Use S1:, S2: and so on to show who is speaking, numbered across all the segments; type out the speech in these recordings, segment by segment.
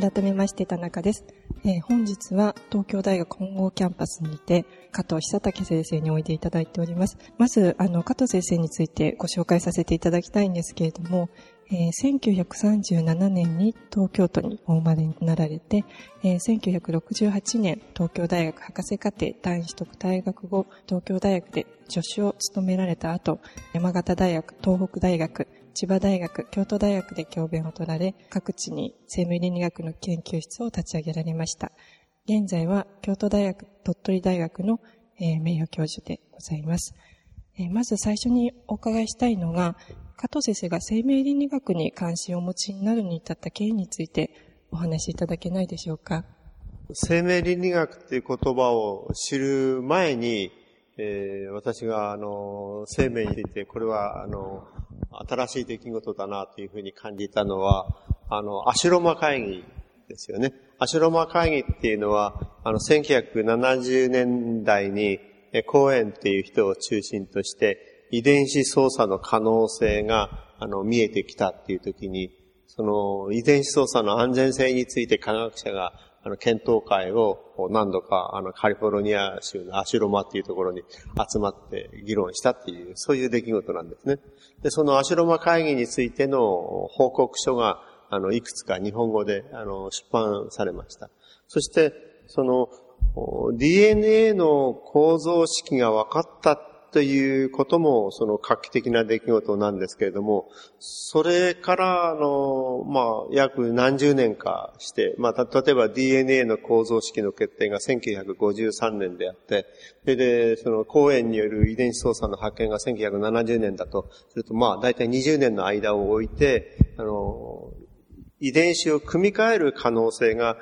S1: 改めまして田中です。えー、本日は東京大学本郷キャンパスにて加藤久武先生においでいただいております。まず、あの、加藤先生についてご紹介させていただきたいんですけれども、えー、1937年に東京都にお生まれになられて、えー、1968年東京大学博士課程単位取得大学後、東京大学で助手を務められた後、山形大学、東北大学、千葉大学、京都大学で教鞭を取られ、各地に生命倫理学の研究室を立ち上げられました。現在は京都大学、鳥取大学の、えー、名誉教授でございます。えー、まず最初にお伺いしたいのが、加藤先生が生命倫理学に関心をお持ちになるに至った経緯についてお話しいただけないでしょうか？
S2: 生命倫理学っていう言葉を知る前に、えー、私があの生命についてこれはあの新しい出来事だなというふうに感じたのは、あの、アシュロマ会議ですよね。アシュロマ会議っていうのは、あの、1970年代に、コーエンっていう人を中心として、遺伝子操作の可能性が、あの、見えてきたっていう時に、その遺伝子操作の安全性について科学者が、あの、検討会を何度か、あの、カリフォルニア州のアシュロマっていうところに集まって議論したっていう、そういう出来事なんですね。で、そのアシュロマ会議についての報告書が、あの、いくつか日本語で、あの、出版されました。そして、その、DNA の構造式が分かったということも、その画期的な出来事なんですけれども、それから、あの、まあ、約何十年かして、まあ、例えば DNA の構造式の決定が1953年であって、それで、その、公園による遺伝子操作の発見が1970年だとすると、まあ、大体20年の間を置いて、あの、遺伝子を組み替える可能性が、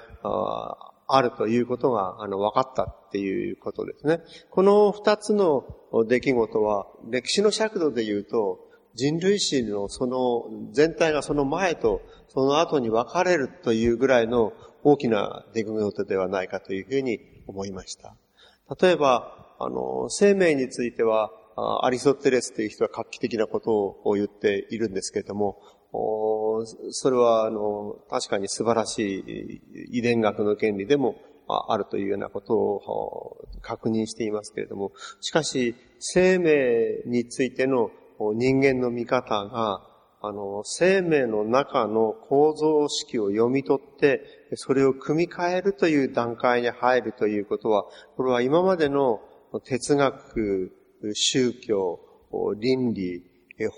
S2: あるということが、あの、分かったっていうことですね。この二つの出来事は、歴史の尺度で言うと、人類史のその全体がその前とその後に分かれるというぐらいの大きな出来事ではないかというふうに思いました。例えば、あの、生命については、アリストテレスという人は画期的なことを言っているんですけれども、それは、あの、確かに素晴らしい遺伝学の原理でもあるというようなことを確認していますけれども、しかし、生命についての人間の見方が、あの、生命の中の構造式を読み取って、それを組み替えるという段階に入るということは、これは今までの哲学、宗教、倫理、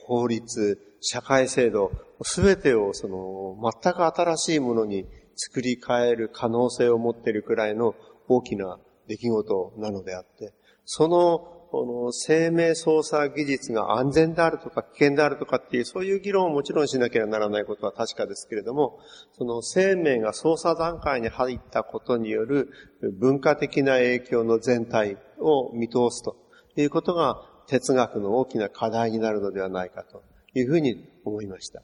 S2: 法律、社会制度、すべてをその、全く新しいものに作り変える可能性を持っているくらいの大きな出来事なのであって、その、この生命操作技術が安全であるとか危険であるとかっていう、そういう議論をもちろんしなければならないことは確かですけれども、その生命が操作段階に入ったことによる文化的な影響の全体を見通すということが哲学の大きな課題になるのではないかというふうに思いました。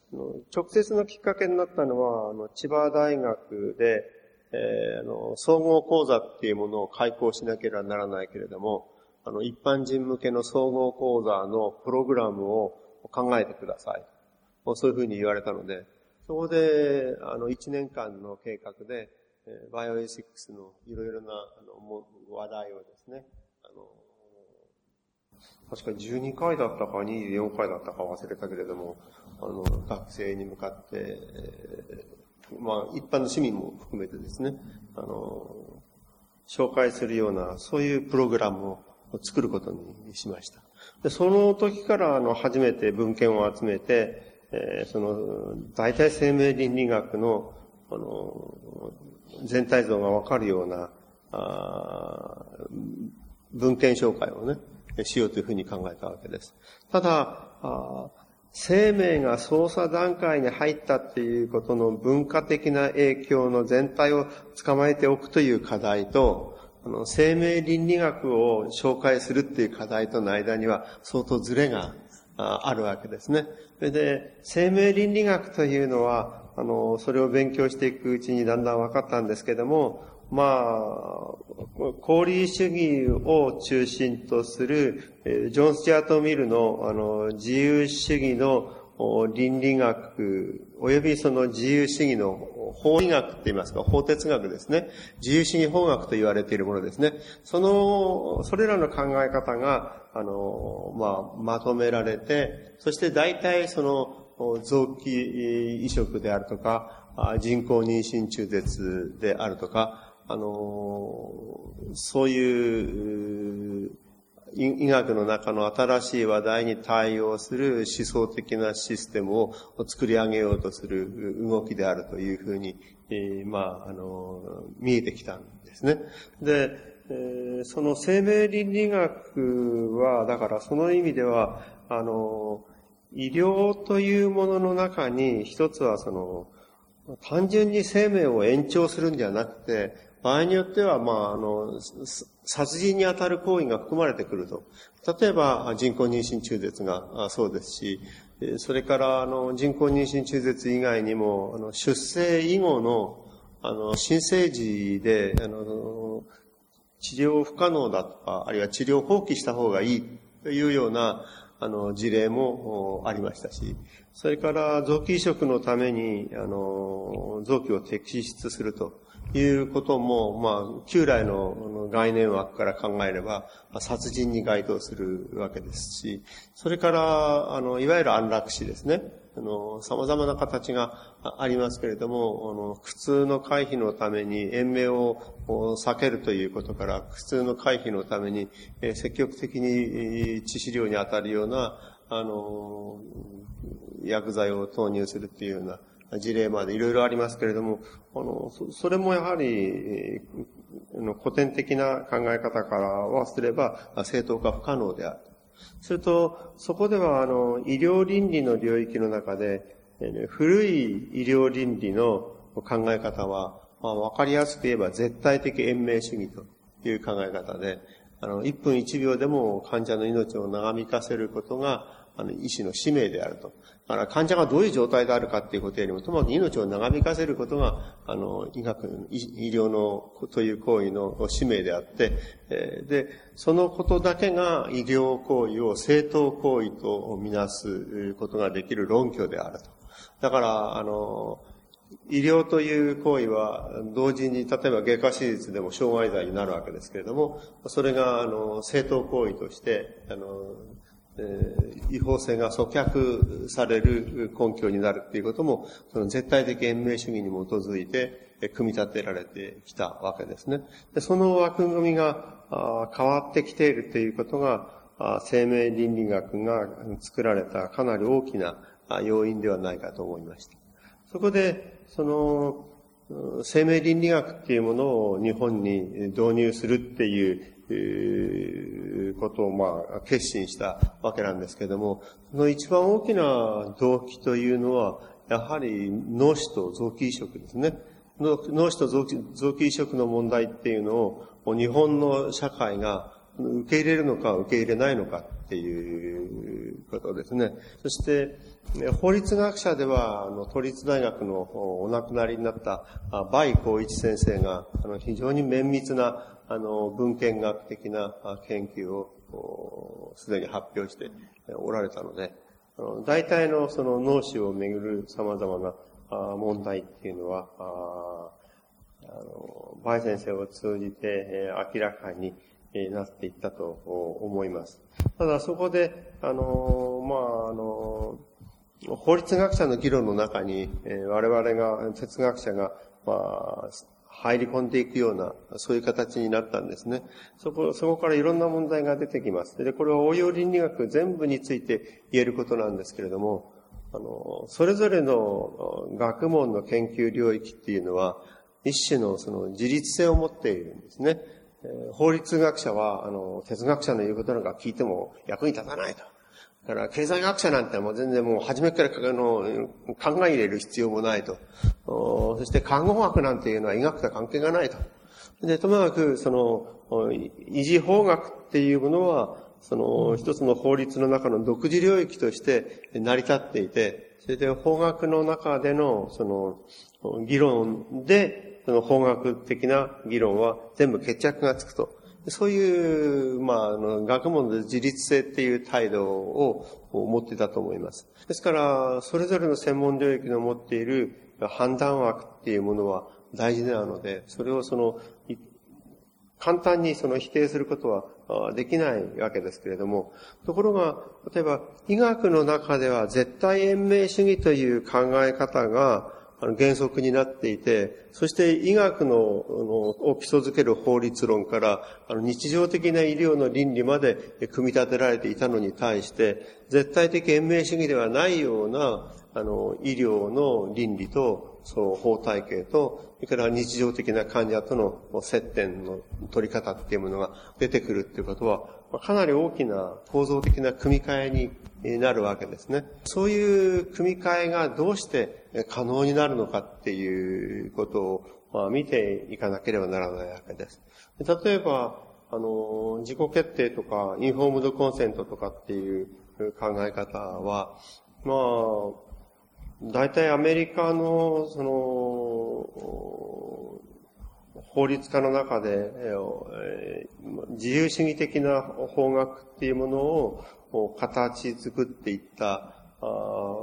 S2: 直接のきっかけになったのは、あの千葉大学で、えー、あの総合講座っていうものを開講しなければならないけれども、あの一般人向けの総合講座のプログラムを考えてください。そういうふうに言われたので、そこで、あの、1年間の計画で、バイオエシックスのいろいろなあの話題をですね、確か12回だったか24回だったか忘れたけれども、あの、学生に向かって、えー、まあ、一般の市民も含めてですね、あの、紹介するような、そういうプログラムを作ることにしました。でその時から、あの、初めて文献を集めて、えー、その、大体生命倫理学の、あの、全体像がわかるような、あ文献紹介をね、しようというふうに考えたわけです。ただ、生命が操作段階に入ったっていうことの文化的な影響の全体を捕まえておくという課題と、あの生命倫理学を紹介するっていう課題との間には相当ズレがあるわけですね。それで、生命倫理学というのは、あの、それを勉強していくうちにだんだん分かったんですけども、まあ、功利主義を中心とする、ジョン・スチュアート・ミルのあの自由主義の倫理学、及びその自由主義の法医学って言いますか、法哲学ですね。自由主義法学と言われているものですね。その、それらの考え方が、あの、まあ、まとめられて、そして大体その、臓器移植であるとか、人工妊娠中絶であるとか、あの、そういう、医学の中の新しい話題に対応する思想的なシステムを作り上げようとする動きであるというふうに、えー、まあ、あの、見えてきたんですね。で、えー、その生命倫理学は、だからその意味では、あの、医療というものの中に一つはその、単純に生命を延長するんじゃなくて、場合によっては、まあ、あの、殺人に当たる行為が含まれてくると。例えば、人工妊娠中絶がそうですし、それから、あの、人工妊娠中絶以外にも、あの、出生以後の、あの、新生児で、あの、治療不可能だとか、あるいは治療放棄した方がいいというような、あの、事例もありましたし、それから臓器移植のために、あの、臓器を摘出するということも、まあ、旧来の概念枠から考えれば、殺人に該当するわけですし、それから、あの、いわゆる安楽死ですね。あの、様々な形がありますけれども、あの、苦痛の回避のために延命を避けるということから、苦痛の回避のために、積極的に致死量に当たるような、あの、薬剤を投入するっていうような、事例までいろいろありますけれども、あの、それもやはり、古典的な考え方からはすれば、正当化不可能である。すると、そこでは、あの、医療倫理の領域の中で、古い医療倫理の考え方は、まあ、わかりやすく言えば絶対的延命主義という考え方で、あの、1分1秒でも患者の命を長引かせることが、あの、医師の使命であると。だから患者がどういう状態であるかっていうことよりも、ともかく命を長引かせることが、あの、医学、医療の、という行為の使命であって、えー、で、そのことだけが医療行為を正当行為とみなすことができる論拠であると。だから、あの、医療という行為は同時に、例えば外科手術でも傷害罪になるわけですけれども、それが、あの、正当行為として、あの、違法性が阻却される根拠になるっていうことも、その絶対的延命主義に基づいて、組み立てられてきたわけですね。でその枠組みが変わってきているということが、生命倫理学が作られたかなり大きな要因ではないかと思いました。そこで、その、生命倫理学っていうものを日本に導入するっていういうことをまあ決心したわけなんですけれども、その一番大きな動機というのは、やはり脳死と臓器移植ですね。脳死と臓器臓器移植の問題っていうのを日本の社会が受け入れるのか受け入れないのかっていうことですね。そして、法律学者では、あの、都立大学のお亡くなりになった梅光一先生が、あの、非常に綿密なあの、文献学的な研究をすでに発表しておられたので、大体のその脳死をめぐる様々な問題っていうのは、あの、バイ先生を通じて明らかになっていったと思います。ただそこで、あの、まあ、あの、法律学者の議論の中に、我々が、哲学者が、まあ、入り込んでいくような、そういう形になったんですね。そこ、そこからいろんな問題が出てきます。で、これは応用倫理学全部について言えることなんですけれども、あの、それぞれの学問の研究領域っていうのは、一種のその自立性を持っているんですね。法律学者は、あの、哲学者の言うことなんか聞いても役に立たないと。だから、経済学者なんてもう全然もう初めからあの考え入れる必要もないと。そして看護学なんていうのは医学とは関係がないと。で、ともかく、その、維持法学っていうものは、その、一つの法律の中の独自領域として成り立っていて、それで法学の中での、その、議論で、その法学的な議論は全部決着がつくとそういう、まあ、あの、学問で自律性っていう態度を持ってたと思います。ですから、それぞれの専門領域の持っている判断枠っていうものは大事なので、それをその、簡単にその否定することはできないわけですけれども、ところが、例えば医学の中では絶対延命主義という考え方があの原則になっていて、そして医学のを基礎づける法律論からあの日常的な医療の倫理まで組み立てられていたのに対して、絶対的延命主義ではないようなあの医療の倫理とその法体系と、それから日常的な患者との接点の取り方っていうものが出てくるっていうことは、かなり大きな構造的な組み替えになるわけですね。そういう組み替えがどうして可能になるのかっていうことを、まあ、見ていかなければならないわけです。例えば、あの、自己決定とか、インフォームドコンセントとかっていう考え方は、まあ、大体アメリカの、その、法律家の中で、自由主義的な法学っていうものを形作っていった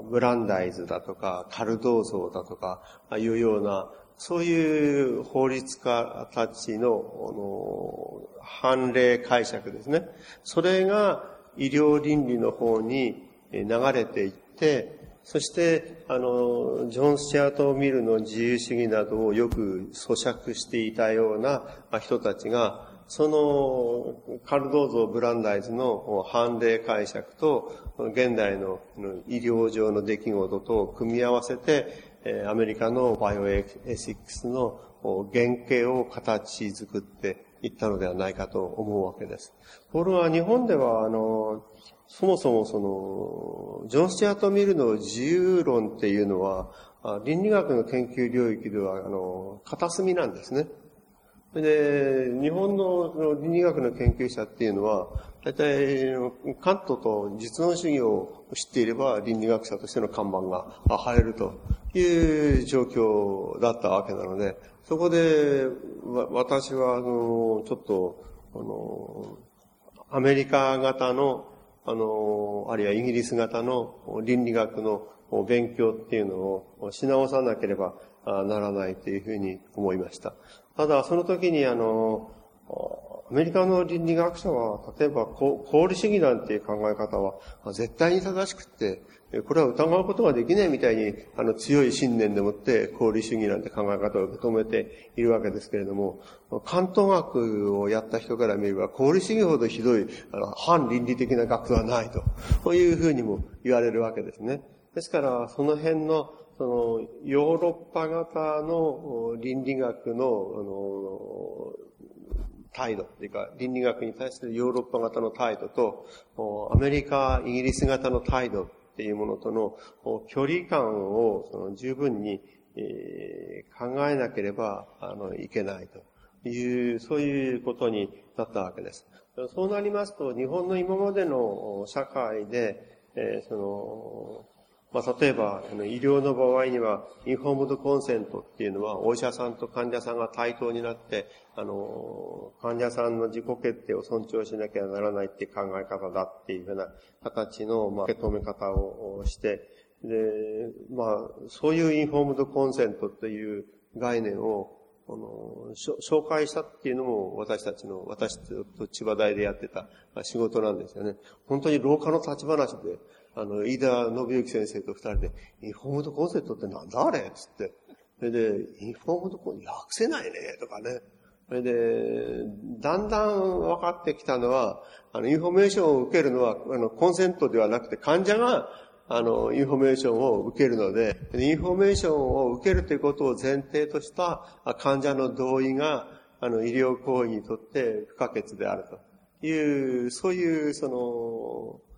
S2: ブランダイズだとか、カルドーゾーだとか、いうような、そういう法律家たちの判例解釈ですね。それが医療倫理の方に流れていって、そして、あの、ジョン・スチャート・ミルの自由主義などをよく咀嚼していたような人たちが、その、カルドーゾ・ブランダイズの判例解釈と、現代の医療上の出来事と組み合わせて、アメリカのバイオエシックスの原型を形作っていったのではないかと思うわけです。ところが日本では、あの、そもそもその、ジョン・スチャート・ミルの自由論っていうのは、倫理学の研究領域では、あの、片隅なんですね。で、日本の倫理学の研究者っていうのは、大体、カントと実論主義を知っていれば倫理学者としての看板が貼れるという状況だったわけなので、そこで、私は、あの、ちょっと、あの、アメリカ型のあの、あるいはイギリス型の倫理学の勉強っていうのをし直さなければならないというふうに思いました。ただ、その時にあの、アメリカの倫理学者は、例えば、功利主義なんていう考え方は、絶対に正しくって、これは疑うことができないみたいに、あの、強い信念でもって、功利主義なんて考え方を受け止めているわけですけれども、関東学をやった人から見れば、功利主義ほどひどい、あの、反倫理的な学はないと、こういうふうにも言われるわけですね。ですから、その辺の、その、ヨーロッパ型の倫理学の、あの、態度というか、倫理学に対するヨーロッパ型の態度と、アメリカ、イギリス型の態度っていうものとの距離感をその十分に、えー、考えなければあのいけないという、そういうことになったわけです。そうなりますと、日本の今までの社会で、えー、その、まあ、例えば、医療の場合には、インフォームドコンセントっていうのは、お医者さんと患者さんが対等になって、あの、患者さんの自己決定を尊重しなきゃならないって考え方だっていうふうな形の、まあ、受け止め方をして、で、まあ、そういうインフォームドコンセントという概念を、あの、紹介したっていうのも私たちの、私と千葉大でやってた仕事なんですよね。本当に廊下の立ち話で、あの、飯田信之先生と二人で、インフォームドコンセプトってなんだあれつって。それで、インフォームドコンセント、訳せないねとかね。それで、だんだん分かってきたのは、あの、インフォメーションを受けるのは、あの、 consent ではなくて、患者が、あの、インフォメーションを受けるので、インフォメーションを受けるということを前提とした患者の同意が、あの、医療行為にとって不可欠であるという、そういう、その、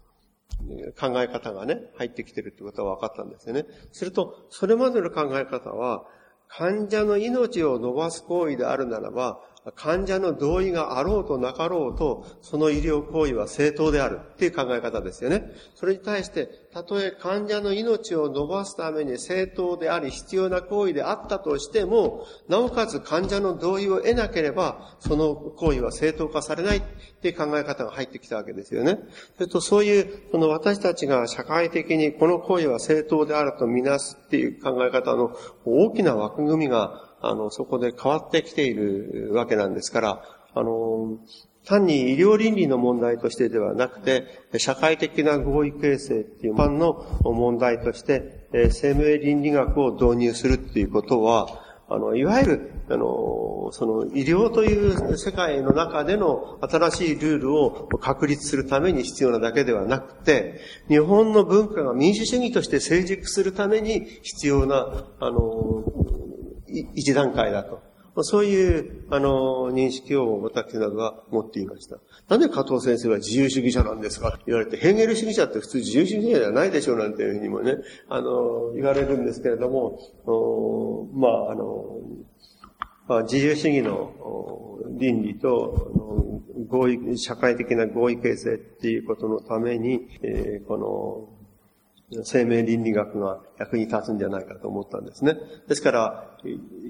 S2: 考え方がね、入ってきてるってことは分かったんですよね。すると、それまでの考え方は、患者の命を伸ばす行為であるならば、患者の同意があろうとなかろうと、その医療行為は正当であるっていう考え方ですよね。それに対して、たとえ患者の命を伸ばすために正当であり必要な行為であったとしても、なおかつ患者の同意を得なければ、その行為は正当化されないっていう考え方が入ってきたわけですよね。それとそういう、その私たちが社会的にこの行為は正当であるとみなすっていう考え方の大きな枠組みがあの、そこで変わってきているわけなんですから、あの、単に医療倫理の問題としてではなくて、社会的な合意形成っていう般の問題として、生命倫理学を導入するっていうことは、あの、いわゆる、あの、その医療という世界の中での新しいルールを確立するために必要なだけではなくて、日本の文化が民主主義として成熟するために必要な、あの、一段階だと。そういう、あの、認識を私などは持っていました。なんで加藤先生は自由主義者なんですか？って言われて、ヘーゲル主義者って普通自由主義者じゃないでしょうなんていうふうにもね、あの、言われるんですけれども、まあ、あの、まあ、自由主義の倫理と合意、社会的な合意形成っていうことのために、えー、この生命倫理学が役に立つんじゃないかと思ったんですね。ですから、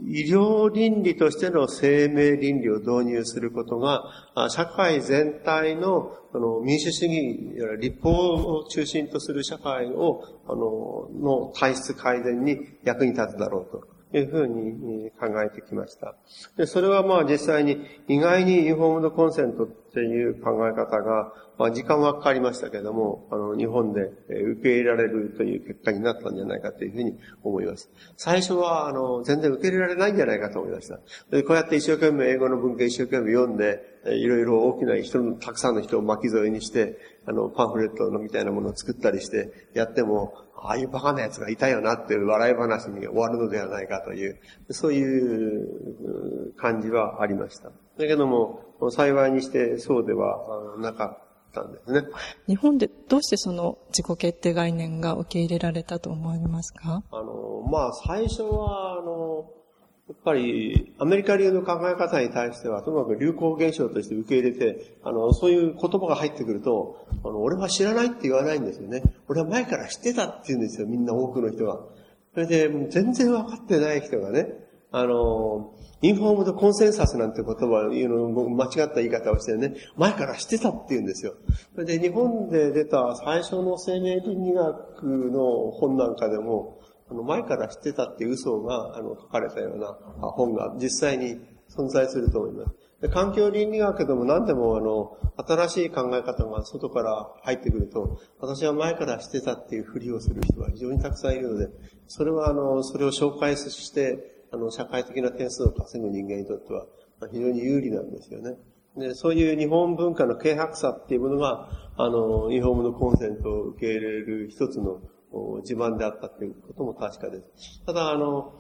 S2: 医療倫理としての生命倫理を導入することが、社会全体のの民主主義、立法を中心とする社会を、あの、の体質改善に役に立つだろうと。いうふうに考えてきました。で、それはまあ実際に意外にインフォームドコンセントっていう考え方が、まあ時間はかかりましたけども、あの、日本で受け入れられるという結果になったんじゃないかというふうに思います。最初は、あの、全然受け入れられないんじゃないかと思いました。でこうやって一生懸命英語の文献一生懸命読んで、いろいろ大きな人の、たくさんの人を巻き添えにして、あの、パンフレットのみたいなものを作ったりしてやっても、ああいうバカな奴がいたよなっていう笑い話に終わるのではないかという、そういう感じはありました。だけども、幸いにしてそうではなかったんですね。
S1: 日本でどうしてその自己決定概念が受け入れられたと思われますか？
S2: あの、まあ、最初は、あの、やっぱり、アメリカ流の考え方に対しては、とにかく流行現象として受け入れて、あの、そういう言葉が入ってくると、あの、俺は知らないって言わないんですよね。俺は前から知ってたって言うんですよ、みんな多くの人が。それで、全然分かってない人がね、あの、インフォームドコンセンサスなんて言葉を言うの、間違った言い方をしてね、前から知ってたって言うんですよ。それで、日本で出た最初の生命倫理学の本なんかでも、あの、前から知ってたっていう嘘が、あの、書かれたような本が実際に存在すると思います。で環境倫理学でも何でもあの、新しい考え方が外から入ってくると、私は前から知ってたっていうふりをする人が非常にたくさんいるので、それはあの、それを紹介して、あの、社会的な点数を稼ぐ人間にとっては、非常に有利なんですよね。で、そういう日本文化の軽薄さっていうものが、あの、日本のコンセントを受け入れる一つの地盤であったということも確かです。ただ、あの、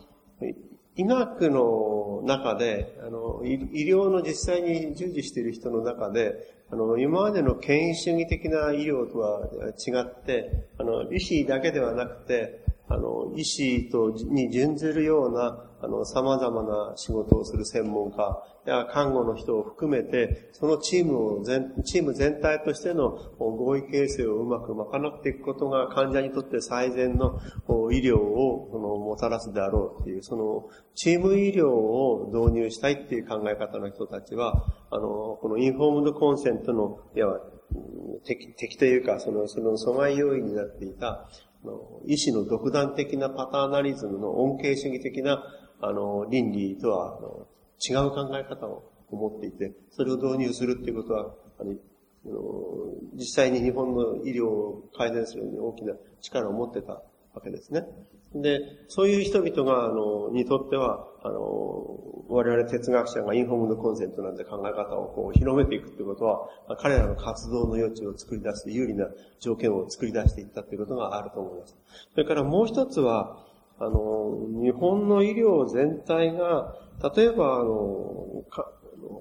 S2: 医学の中で、あの、医療の実際に従事している人の中で、あの、今までの権威主義的な医療とは違って、あの、医師だけではなくて、あの、医師とに準ずるような、あの、様々な仕事をする専門家看護の人を含めて、そのチームを全、チーム全体としての合意形成をうまく賄っていくことが患者にとって最善の医療をもたらすであろうっていう、そのチーム医療を導入したいっていう考え方の人たちは、あの、このインフォームドコンセントの、いや、敵、敵というか、その、その阻害要因になっていた、医師の独断的なパターナリズムの恩恵主義的なあの、倫理とは、違う考え方を持っていて、それを導入するっていうことは、あの、実際に日本の医療を改善するのに大きな力を持ってたわけですね。で、そういう人々が、あの、にとっては、あの、我々哲学者がインフォームドコンセントなんて考え方をこう広めていくってことは、彼らの活動の余地を作り出す有利な条件を作り出していったっていうことがあると思います。それからもう一つは、あの、日本の医療全体が、例えば、あの、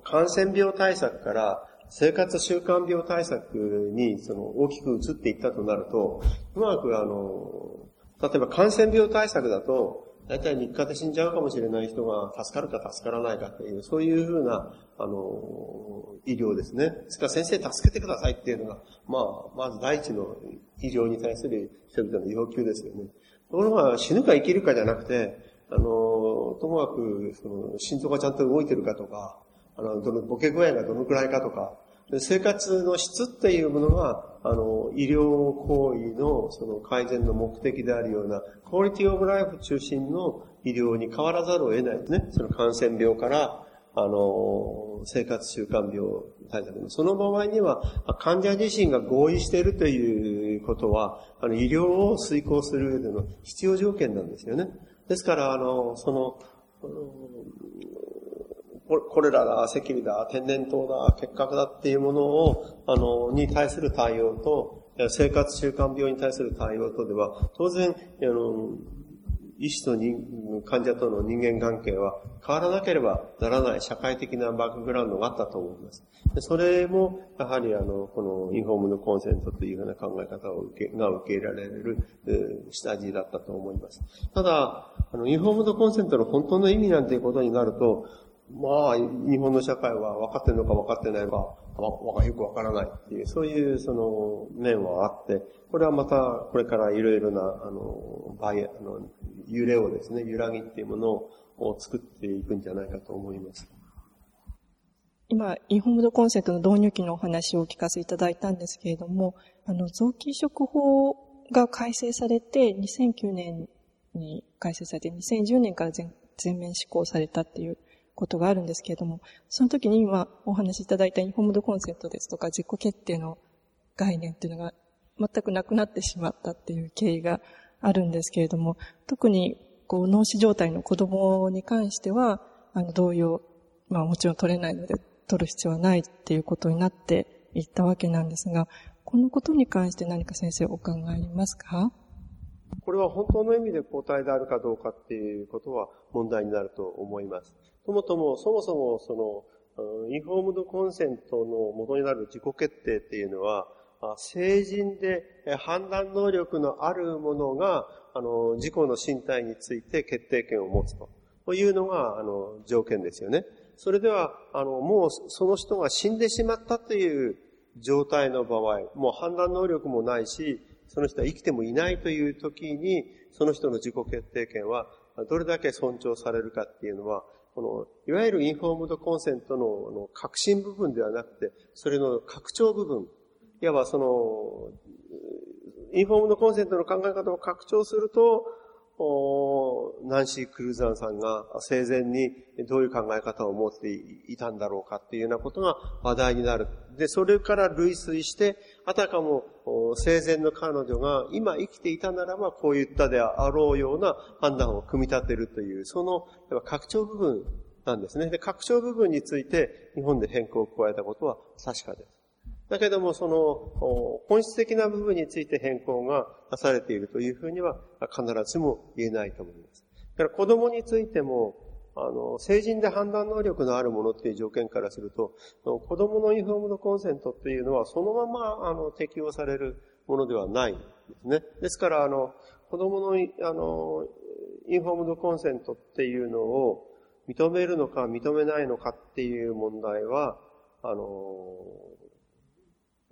S2: 感染病対策から生活習慣病対策にその大きく移っていったとなると、うまくあの、例えば感染病対策だと、大体3日で死んじゃうかもしれない人が助かるか助からないかっていう、そういうふうな、あの、医療ですね。ですから先生助けてくださいっていうのが、まあ、まず第一の医療に対する人々の要求ですよね。ところが死ぬか生きるかじゃなくて、あの、ともかく、その、心臓がちゃんと動いてるかとか、あの、どの、ボケ具合がどのくらいかとか、生活の質っていうものが、あの、医療行為のその改善の目的であるような、クオリティオブライフ中心の医療に変わらざるを得ないですね。その感染病から、あの、生活習慣病対策その場合には、患者自身が合意しているということは、あの、医療を遂行する上での必要条件なんですよね。ですから、あの、その、これらだ、赤痢だ、天然痘だ、結核だっていうものを、あの、に対する対応と、生活習慣病に対する対応とでは、当然、あの、医師と人患者との人間関係は変わらなければならない社会的なバックグラウンドがあったと思います。それも、やはりあの、このインフォームのコンセントというような考え方を受け、が受け入れられる、下地だったと思います。ただ、あの、インフォームドコンセントの本当の意味なんていうことになると、まあ、日本の社会は分かってるのか分かってないのか、よく分からないっていう、そういうその面はあって、これはまたこれからいろいろな、あの、バイ、あの、揺れをですね、揺らぎっていうものを作っていくんじゃないかと思います。
S1: 今、インフォームドコンセントの導入期のお話をお聞かせいただいたんですけれども、あの、臓器移植法が改正されて、2009年に改正されて、2010年から全全面施行されたっていうことがあるんですけれども、その時に今お話しいただいたインフォームドコンセントですとか自己決定の概念っていうのが全くなくなってしまったっていう経緯があるんですけれども、特にこう脳死状態の子供に関しては、あの同様、まあもちろん取れないので取る必要はないっていうことになっていったわけなんですが、このことに関して何か先生お考えありますか？
S2: これは本当の意味で抗体であるかどうかっていうことは問題になると思います。ともとも、そもそもその、インフォームドコンセントの元になる自己決定っていうのは、成人で判断能力のあるものが、あの、自己の身体について決定権を持つというのが、あの、条件ですよね。それでは、あの、もうその人が死んでしまったという状態の場合、もう判断能力もないし、その人は生きてもいないという時に、その人の自己決定権はどれだけ尊重されるかっていうのは、この、いわゆるインフォームドコンセントのの革新部分ではなくて、それの拡張部分、いわばその、インフォームドコンセントの考え方を拡張すると、ナンシー・クルーザンさんが生前にどういう考え方を持っていたんだろうかっていうようなことが話題になる。で、それから類推して、あたかも生前の彼女が今生きていたならばこういったであろうような判断を組み立てるという、その拡張部分なんですね。で、拡張部分について日本で変更を加えたことは確かです。だけども、その、本質的な部分について変更がなされているというふうには必ずしも言えないと思います。だから子供についても、あの、成人で判断能力のあるものっていう条件からすると、子供のインフォームドコンセントっていうのはそのまま、あの、適用されるものではないんですね。ですから、あの、子供の、あの、インフォームドコンセントっていうのを認めるのか認めないのかっていう問題は、あの、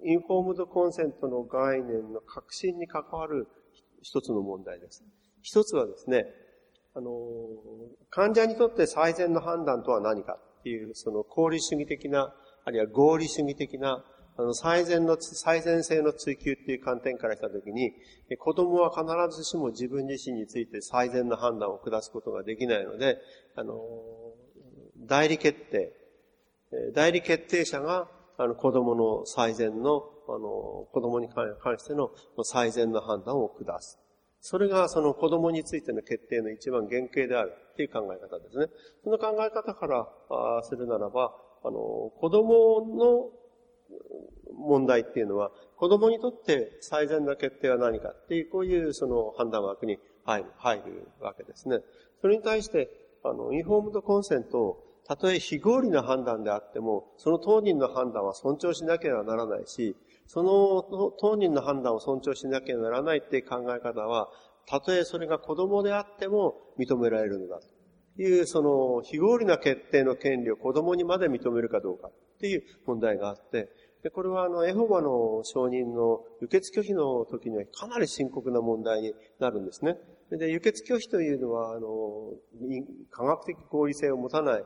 S2: インフォームドコンセントの概念の革新に関わる一つの問題です。一つはですね、あの、患者にとって最善の判断とは何かっていう、その功利主義的な、あるいは合理主義的な、あの、最善の、最善性の追求っていう観点からしたときに、子供は必ずしも自分自身について最善の判断を下すことができないので、あの、代理決定、代理決定者があの、子供の最善の、あの、子供に関しての最善の判断を下す。それがその子供についての決定の一番原型であるっていう考え方ですね。その考え方からするならば、あの、子供の問題っていうのは、子供にとって最善な決定は何かっていう、こういうその判断枠に入る、入るわけですね。それに対して、あの、インフォームドコンセントをたとえ非合理な判断であっても、その当人の判断は尊重しなければならないし、その当人の判断を尊重しなければならないっていう考え方は、たとえそれが子供であっても認められるのだという、その非合理な決定の権利を子供にまで認めるかどうかっていう問題があって、で、これはあの、エホバの承認の輸血拒否の時にはかなり深刻な問題になるんですね。で、輸血拒否というのは、あの、科学的合理性を持たない、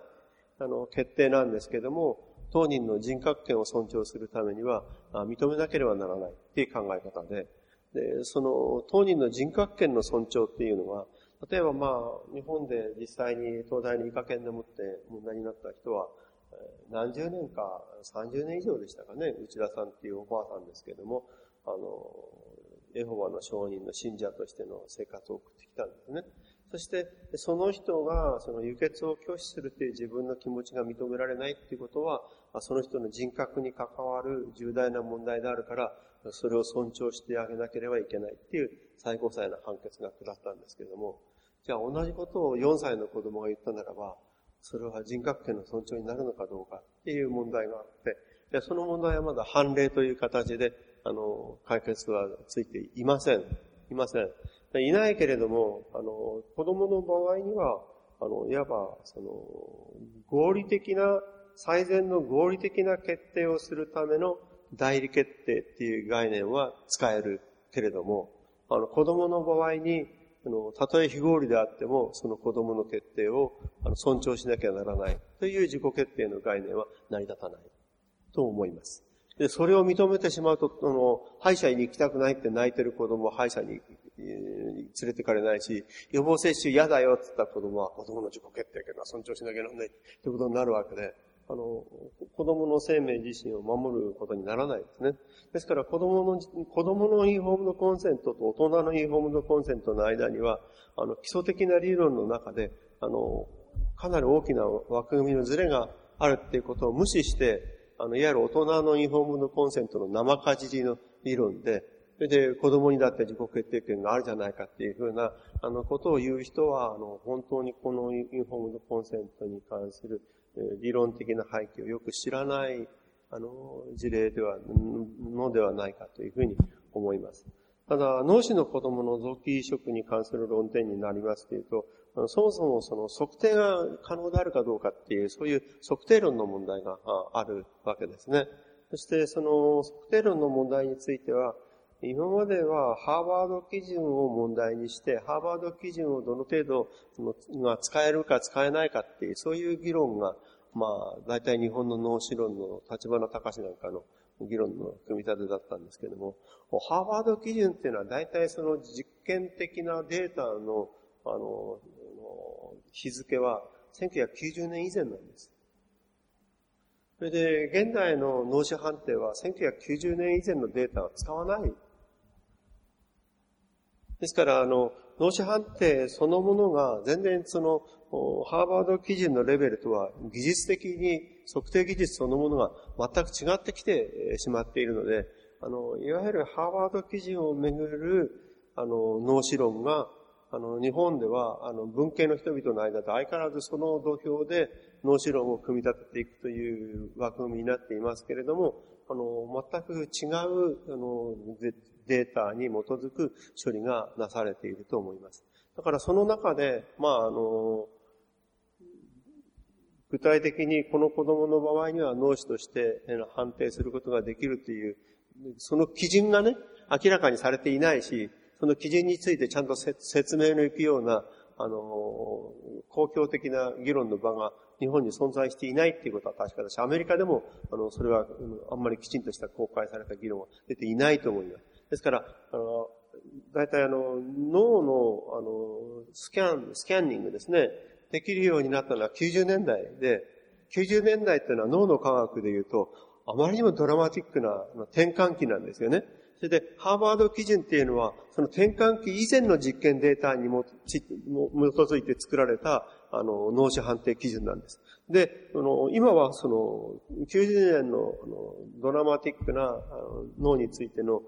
S2: あの、決定なんですけども、当人の人格権を尊重するためには、認めなければならないっていう考え方で、で、その、当人の人格権の尊重っていうのは、例えばまあ、日本で実際に東大に医科研でもって問題になった人は、何十年か、30年以上でしたかね、内田さんっていうおばあさんですけども、あの、エホバの証人の信者としての生活を送ってきたんですね。そして、その人が、その輸血を拒否するという自分の気持ちが認められないっていうことは、その人の人格に関わる重大な問題であるから、それを尊重してあげなければいけないっていう最高裁の判決が下ったんですけれども、じゃあ同じことを4歳の子供が言ったならば、それは人格権の尊重になるのかどうかっていう問題があって、でその問題はまだ判例という形で、あの、解決はついていません。いません。いないけれども、あの、子供の場合には、あの、いわば、その、合理的な、最善の合理的な決定をするための代理決定っていう概念は使えるけれども、あの、子供の場合に、あの、たとえ非合理であっても、その子供の決定をあの尊重しなきゃならないという自己決定の概念は成り立たないと思います。で、それを認めてしまうと、あの、歯医者に行きたくないって泣いてる子供は歯医者に、連れてかれないし、予防接種嫌だよって言った子供は子供の自己決定権は尊重しなきゃならないということになるわけで、あの、子供の生命自身を守ることにならないですね。ですから子供の、子供のインフォームドコンセントと大人のインフォームドコンセントの間には、あの、基礎的な理論の中で、あの、かなり大きな枠組みのズレがあるっていうことを無視して、あの、いわゆる大人のインフォームドコンセントの生かじりの理論で、それで子供にだって自己決定権があるじゃないかっていうふうな、あの、ことを言う人は、あの、本当にこのインフォームドコンセントに関する理論的な背景をよく知らない、あの、事例では、のではないかというふうに思います。ただ、脳死の子供の臓器移植に関する論点になりますというと、そもそもその測定が可能であるかどうかっていう、そういう測定論の問題があるわけですね。そしてその測定論の問題については、今まではハーバード基準を問題にして、ハーバード基準をどの程度が使えるか使えないかっていう、そういう議論が、まあ、大体日本の脳死論の立花隆なんかの議論の組み立てだったんですけども、ハーバード基準っていうのは大体その実験的なデータの、あの、日付は1990年以前なんです。それで、現代の脳死判定は1990年以前のデータは使わないですから、あの、脳死判定そのものが全然その、ハーバード基準のレベルとは技術的に測定技術そのものが全く違ってきてしまっているので、あの、いわゆるハーバード基準をめぐる、あの、脳死論が、あの、日本では、あの、文系の人々の間で相変わらずその土俵で脳死論を組み立てていくという枠組みになっていますけれども、あの、全く違う、あの、データに基づく処理がなされていると思います。だからその中で、まあ、あの、具体的にこの子供の場合には脳死として判定することができるという、その基準がね、明らかにされていないし、その基準についてちゃんと説明のいくような、あの、公共的な議論の場が日本に存在していないっていうことは確かだし、アメリカでも、あの、それは、あんまりきちんとした公開された議論は出ていないと思います。ですから、あの、大体あの、脳の、あの、スキャン、スキャンニングですね、できるようになったのは90年代で、90年代っていうのは脳の科学で言うと、あまりにもドラマティックな転換期なんですよね。それで、ハーバード基準っていうのは、その転換期以前の実験データにも基づいて作られた、あの、脳死判定基準なんです。で、あの今はその、90年のあのドラマティックな脳についての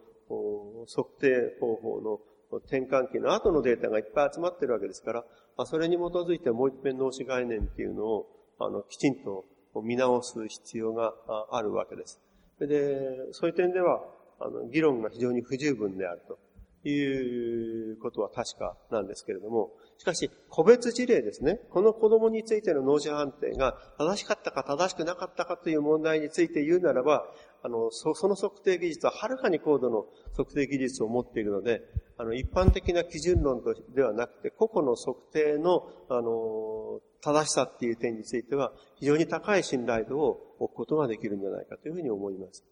S2: 測定方法の転換期の後のデータがいっぱい集まってるわけですから、まあ、それに基づいてもう一遍脳死概念っていうのを、あの、きちんと見直す必要があるわけです。で、そういう点では、あの、議論が非常に不十分であるということは確かなんですけれども、しかし、個別事例ですね。この子供についての脳死判定が正しかったか正しくなかったかという問題について言うならば、あの、そその測定技術ははるかに高度の測定技術を持っているので、あの、一般的な基準論とではなくて、個々の測定の、あの、正しさっていう点については、非常に高い信頼度を置くことができるんじゃないかというふうに思います。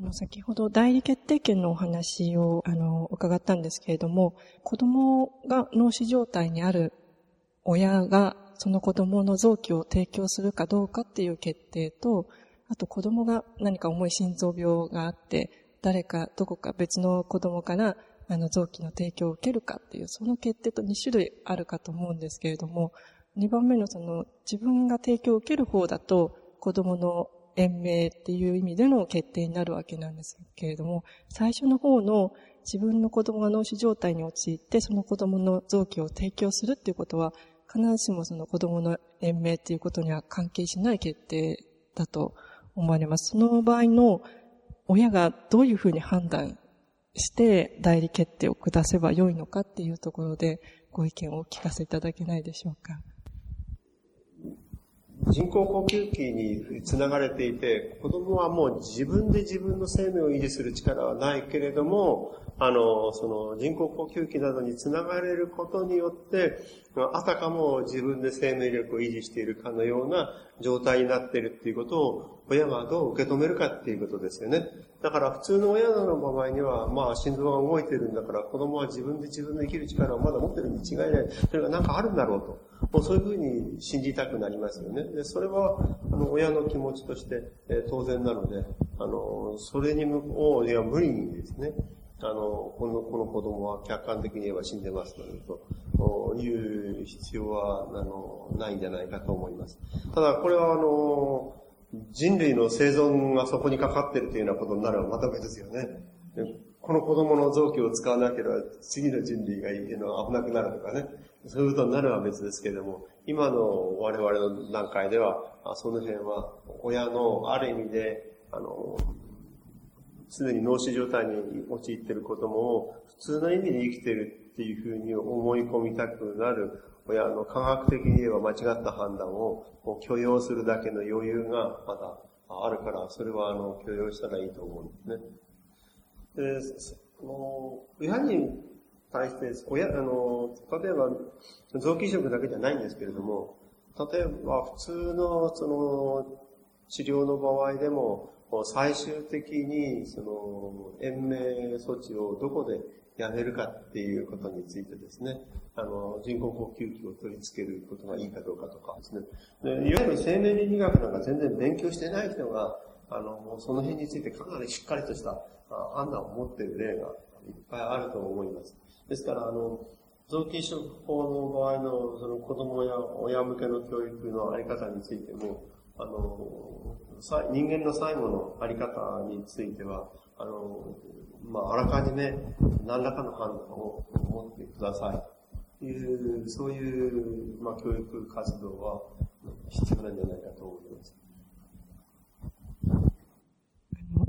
S1: あの、先ほど代理決定権のお話を、あの、伺ったんですけれども、子供が脳死状態にある親が、その子供の臓器を提供するかどうかっていう決定と、あと子供が何か重い心臓病があって、誰かどこか別の子供からあの臓器の提供を受けるかっていう、その決定と2種類あるかと思うんですけれども、2番目のその自分が提供を受ける方だと子供の延命っていう意味での決定になるわけなんですけれども、最初の方の自分の子供が脳死状態に陥って、その子供の臓器を提供するっていうことは、必ずしもその子供の延命っていうことには関係しない決定だと思われます。その場合の親がどういうふうに判断して代理決定を下せばよいのかっていうところでご意見をお聞かせいただけないでしょうか。
S2: 人工呼吸器につながれていて、子供はもう自分で自分の生命を維持する力はないけれども、あの、その人工呼吸器などにつながれることによって、あたかも自分で生命力を維持しているかのような状態になっているっていうことを親はどう受け止めるかっていうことですよね。だから普通の親の場合には、まあ心臓が動いてるんだから子供は自分で自分の生きる力をまだ持ってるに違いない。それがなんかあるんだろうと。もうそういうふうに信じたくなりますよね。で、それは、あの、親の気持ちとして、え当然なので、あの、それにも、いや、無理にですね、あの、この、この子供は客観的に言えば死んでますので、という必要は、あの、ないんじゃないかと思います。ただ、これは、あの、人類の生存がそこにかかっているというようなことになればまた別ですよね。この子供の臓器を使わなければ次の人類がいるのは危なくなるとかね。そういうことになるは別ですけれども、今の我々の段階では、その辺は親のある意味で、あの、すでに脳死状態に陥っている子供を普通の意味で生きているっていうふうに思い込みたくなる親の科学的に言えば間違った判断を許容するだけの余裕がまだあるから、それはあの許容したらいいと思うんですね。で、その親に対して、親、あの、例えば、臓器移植だけじゃないんですけれども、例えば普通のその治療の場合でも、最終的にその延命措置をどこでやめるかっていうことについてですね、あの、人工呼吸器を取り付けることがいいかどうかとかですね。でいわゆる生命倫理学なんか全然勉強してない人が、あの、その辺についてかなりしっかりとした判断を持っている例がいっぱいあると思います。ですから、あの、臓器移植法の場合のその子供や親向けの教育のあり方についても、あの、人間の最後のあり方については、あの、まあ、あらかじめ何らかの判断を持ってください。という、そういう、まあ、教育活動は必要なんじゃないかと思います。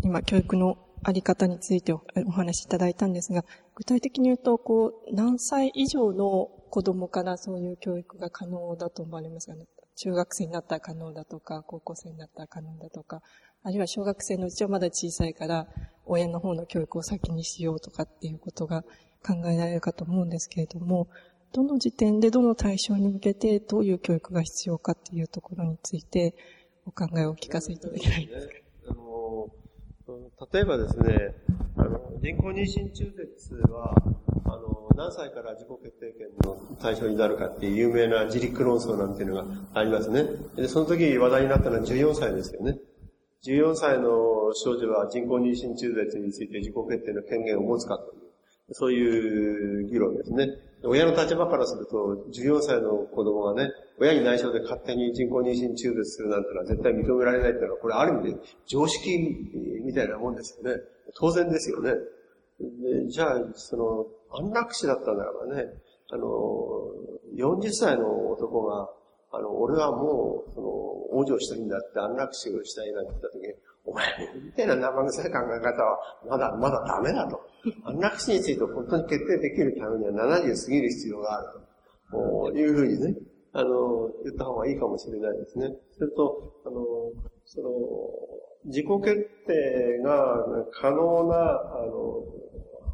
S1: 今、教育のあり方についてお話しいただいたんですが、具体的に言うと、こう、何歳以上の子供からそういう教育が可能だと思われますかね。中学生になったら可能だとか、高校生になったら可能だとか、あるいは小学生のうちはまだ小さいから、親の方の教育を先にしようとかっていうことが考えられるかと思うんですけれども、どの時点でどの対象に向けてどういう教育が必要かっていうところについてお考えをお聞かせいただけないですか？あの
S2: 例えばですね、あの人工妊娠中絶は、あの何歳から自己決定権の対象になるかっていう有名な自力論争なんていうのがありますね。で、その時話題になったのは14歳ですよね。14歳の少女は人工妊娠中絶について自己決定の権限を持つかという、そういう議論ですね。親の立場からすると、14歳の子供がね、親に内緒で勝手に人工妊娠中絶するなんてのは絶対認められないっていうのは、これある意味で常識みたいなもんですよね。当然ですよね。でじゃあ、その、安楽死だったならね、あの、40歳の男が、あの、俺はもう、その、往生したいんだって安楽死をしたいなんて言った時に、お前、みたいな生臭い考え方は、まだ、まだダメだと。安楽死について本当に決定できるためには70過ぎる必要があると。こういうふうにね、あの、言った方がいいかもしれないですね。それと、あの、その、自己決定が可能な、あの、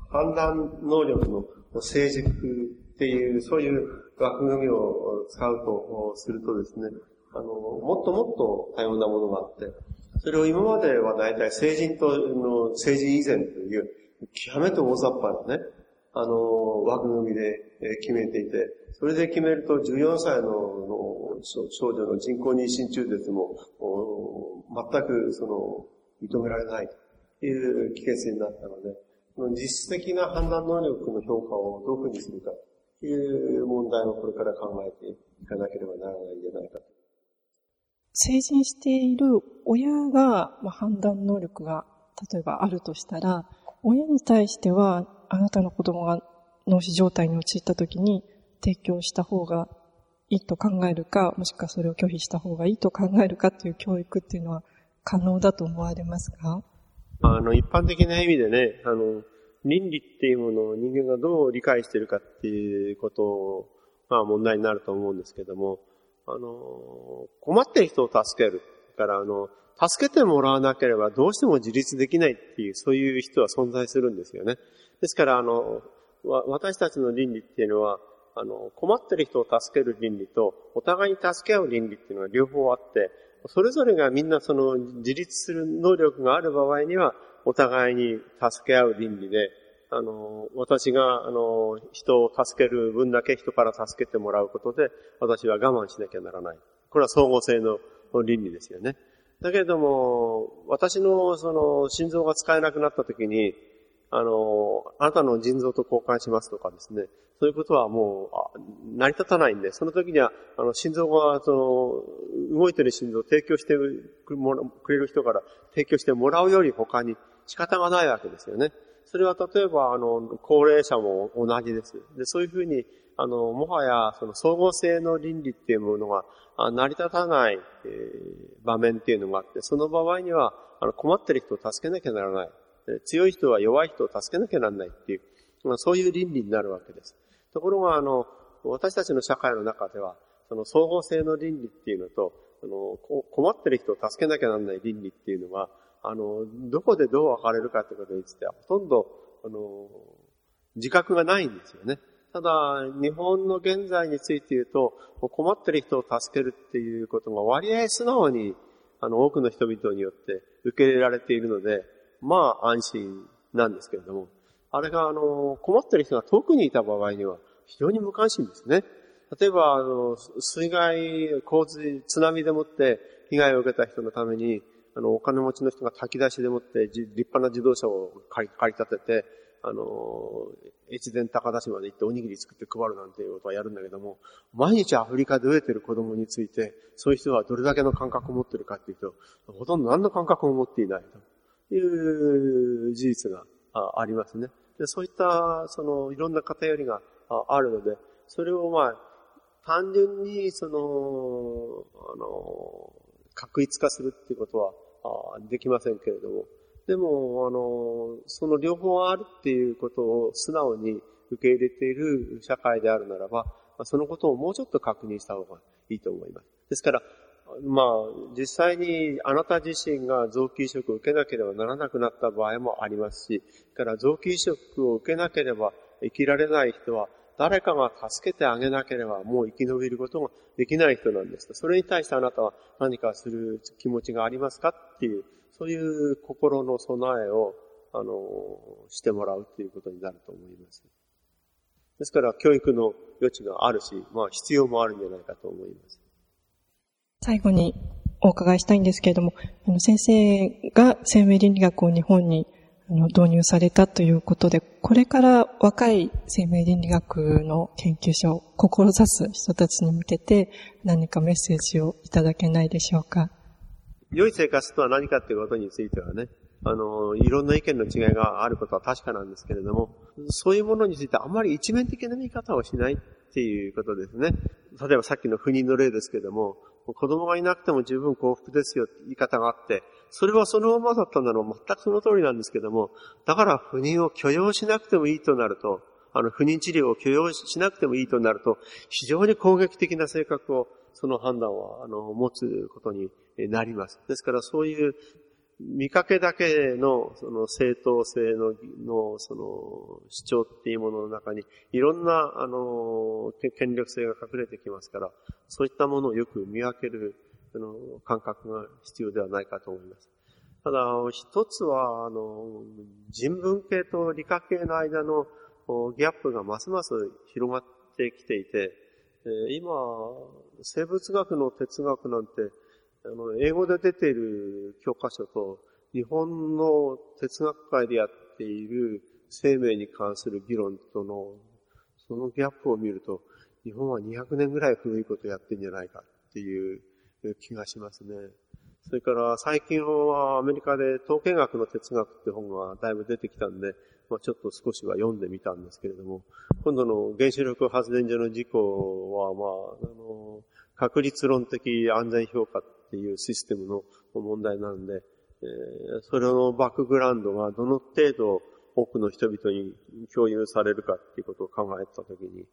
S2: 判断能力の成熟っていう、そういう枠組みを使うとするとですね、あの、もっともっと多様なものがあって、それを今までは大体成人との、成人以前という、極めて大雑把なね、あの、枠組みで決めていて、それで決めると14歳の少女の人工妊娠中絶も、全くその、認められないという帰結になったので、実質的な判断能力の評価をどういうふうにするかという問題をこれから考えていかなければならないんじゃないかと。
S1: 成人している親が、まあ、判断能力が例えばあるとしたら、親に対してはあなたの子供が脳死状態に陥った時に提供した方がいいと考えるか、もしくはそれを拒否した方がいいと考えるかという教育っていうのは可能だと思われますか
S2: あの、一般的な意味でね、あの、倫理っていうものを人間がどう理解しているかっていうことが問題になると思うんですけども、あの、困ってる人を助ける。から、あの、助けてもらわなければどうしても自立できないっていう、そういう人は存在するんですよね。ですから、あの、私たちの倫理っていうのは、あの、困ってる人を助ける倫理と、お互いに助け合う倫理っていうのは両方あって、それぞれがみんなその自立する能力がある場合には、お互いに助け合う倫理で、あの、私が、あの、人を助ける分だけ人から助けてもらうことで、私は我慢しなきゃならない。これは相互性の倫理ですよね。だけれども、私のその心臓が使えなくなった時に、あの、あなたの腎臓と交換しますとかですね、そういうことはもう、成り立たないんで、その時には、あの、心臓が、その、動いてる心臓を提供してくれる人から提供してもらうより他に仕方がないわけですよね。それは例えば、あの、高齢者も同じです。で、そういうふうに、あの、もはや、その総合性の倫理っていうものが、成り立たない、えー、場面っていうのがあって、その場合には、あの、困ってる人を助けなきゃならない。強い人は弱い人を助けなきゃならないっていう、まあ、そういう倫理になるわけです。ところが、あの、私たちの社会の中では、その総合性の倫理っていうのと、あの、困ってる人を助けなきゃならない倫理っていうのは、あの、どこでどう分かれるかってことについては、ほとんど、あの、自覚がないんですよね。ただ、日本の現在について言うと、困ってる人を助けるっていうことが割合素直に、あの、多くの人々によって受け入れられているので、まあ安心なんですけれども、あれが、あの、困ってる人が遠くにいた場合には、非常に無関心ですね。例えば、あの、水害、洪水、津波でもって被害を受けた人のために、あの、お金持ちの人が炊き出しでもって、立派な自動車を借り立てて、あの、越前高田市まで行っておにぎり作って配るなんていうことはやるんだけども、毎日アフリカで飢えてる子供について、そういう人はどれだけの感覚を持ってるかっていうと、ほとんど何の感覚も持っていないという事実がありますね。でそういった、その、いろんな偏りがあるので、それをまあ、単純に、その、あの、確一化するっていうことは、できませんけれども、でも、あの、その両方あるっていうことを素直に受け入れている社会であるならば、そのことをもうちょっと確認した方がいいと思います。ですから、まあ、実際にあなた自身が臓器移植を受けなければならなくなった場合もありますし、から臓器移植を受けなければ生きられない人は誰かが助けてあげなければもう生き延びることができない人なんです。それに対してあなたは何かする気持ちがありますかっていう、そういう心の備えを、あの、してもらうっていうことになると思います。ですから、教育の余地があるし、まあ、必要もあるんじゃないかと思います。
S1: 最後にお伺いしたいんですけれども、あの先生が生命倫理学を日本にあの導入されたということで、これから若い生命倫理学の研究者を志す人たちに向けて何かメッセージをいただけないでしょうか？
S2: 良い生活とは何かということについてはね、あの、いろんな意見の違いがあることは確かなんですけれども、そういうものについてあまり一面的な見方をしないっていうことですね。例えばさっきの不妊の例ですけども、子供がいなくても十分幸福ですよって言い方があって、それはそのままだったんだろう。全くその通りなんですけども、だから不妊を許容しなくてもいいとなると、あの、不妊治療を許容しなくてもいいとなると、非常に攻撃的な性格を、その判断は、あの、持つことになります。ですからそういう見かけだけの、その正当性の、の、その、主張っていうものの中に、いろんな、あの、権力性が隠れてきますから、そういったものをよく見分ける、あの、感覚が必要ではないかと思います。ただ、一つは、あの、人文系と理科系の間のギャップがますます広がってきていて、今、生物学の哲学なんて、あの、英語で出ている教科書と、日本の哲学界でやっている生命に関する議論との、そのギャップを見ると、日本は200年ぐらい古いことをやってんじゃないかっていう気がしますね。それから最近はアメリカで統計学の哲学って本がだいぶ出てきたんで、まあ、ちょっと少しは読んでみたんですけれども、今度の原子力発電所の事故は、まあ、あの、確率論的安全評価っっていうシステムの問題なんで、え、それのバックグラウンドがどの程度多くの人々に共有されるかっていうことを考えたときに、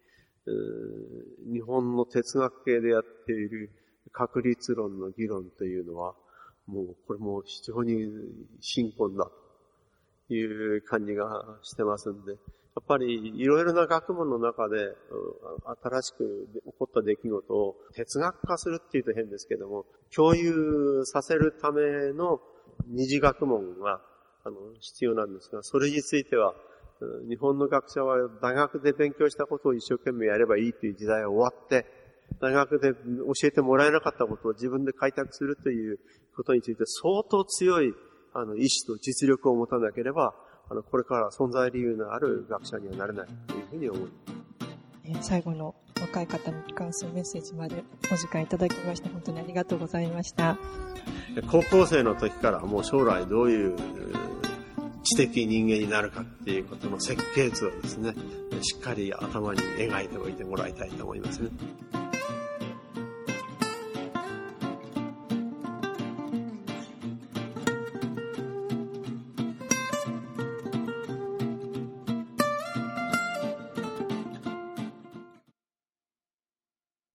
S2: 日本の哲学系でやっている確率論の議論というのは、もうこれも非常に新婚だという感じがしてますんで、やっぱりいろいろな学問の中で新しく起こった出来事を哲学化するっていうと変ですけども、共有させるための二次学問があの必要なんですが、それについては日本の学者は大学で勉強したことを一生懸命やればいいという時代は終わって、大学で教えてもらえなかったことを自分で開拓するということについて相当強いあの意志と実力を持たなければあの、これから存在理由のある学者にはなれないというふうに思います。
S1: え最後の若い方に関するメッセージまでお時間いただきまして本当にありがとうございました。
S2: 高校生の時からもう将来どういう知的人間になるかっていうことの設計図をですね、しっかり頭に描いておいてもらいたいと思いますね。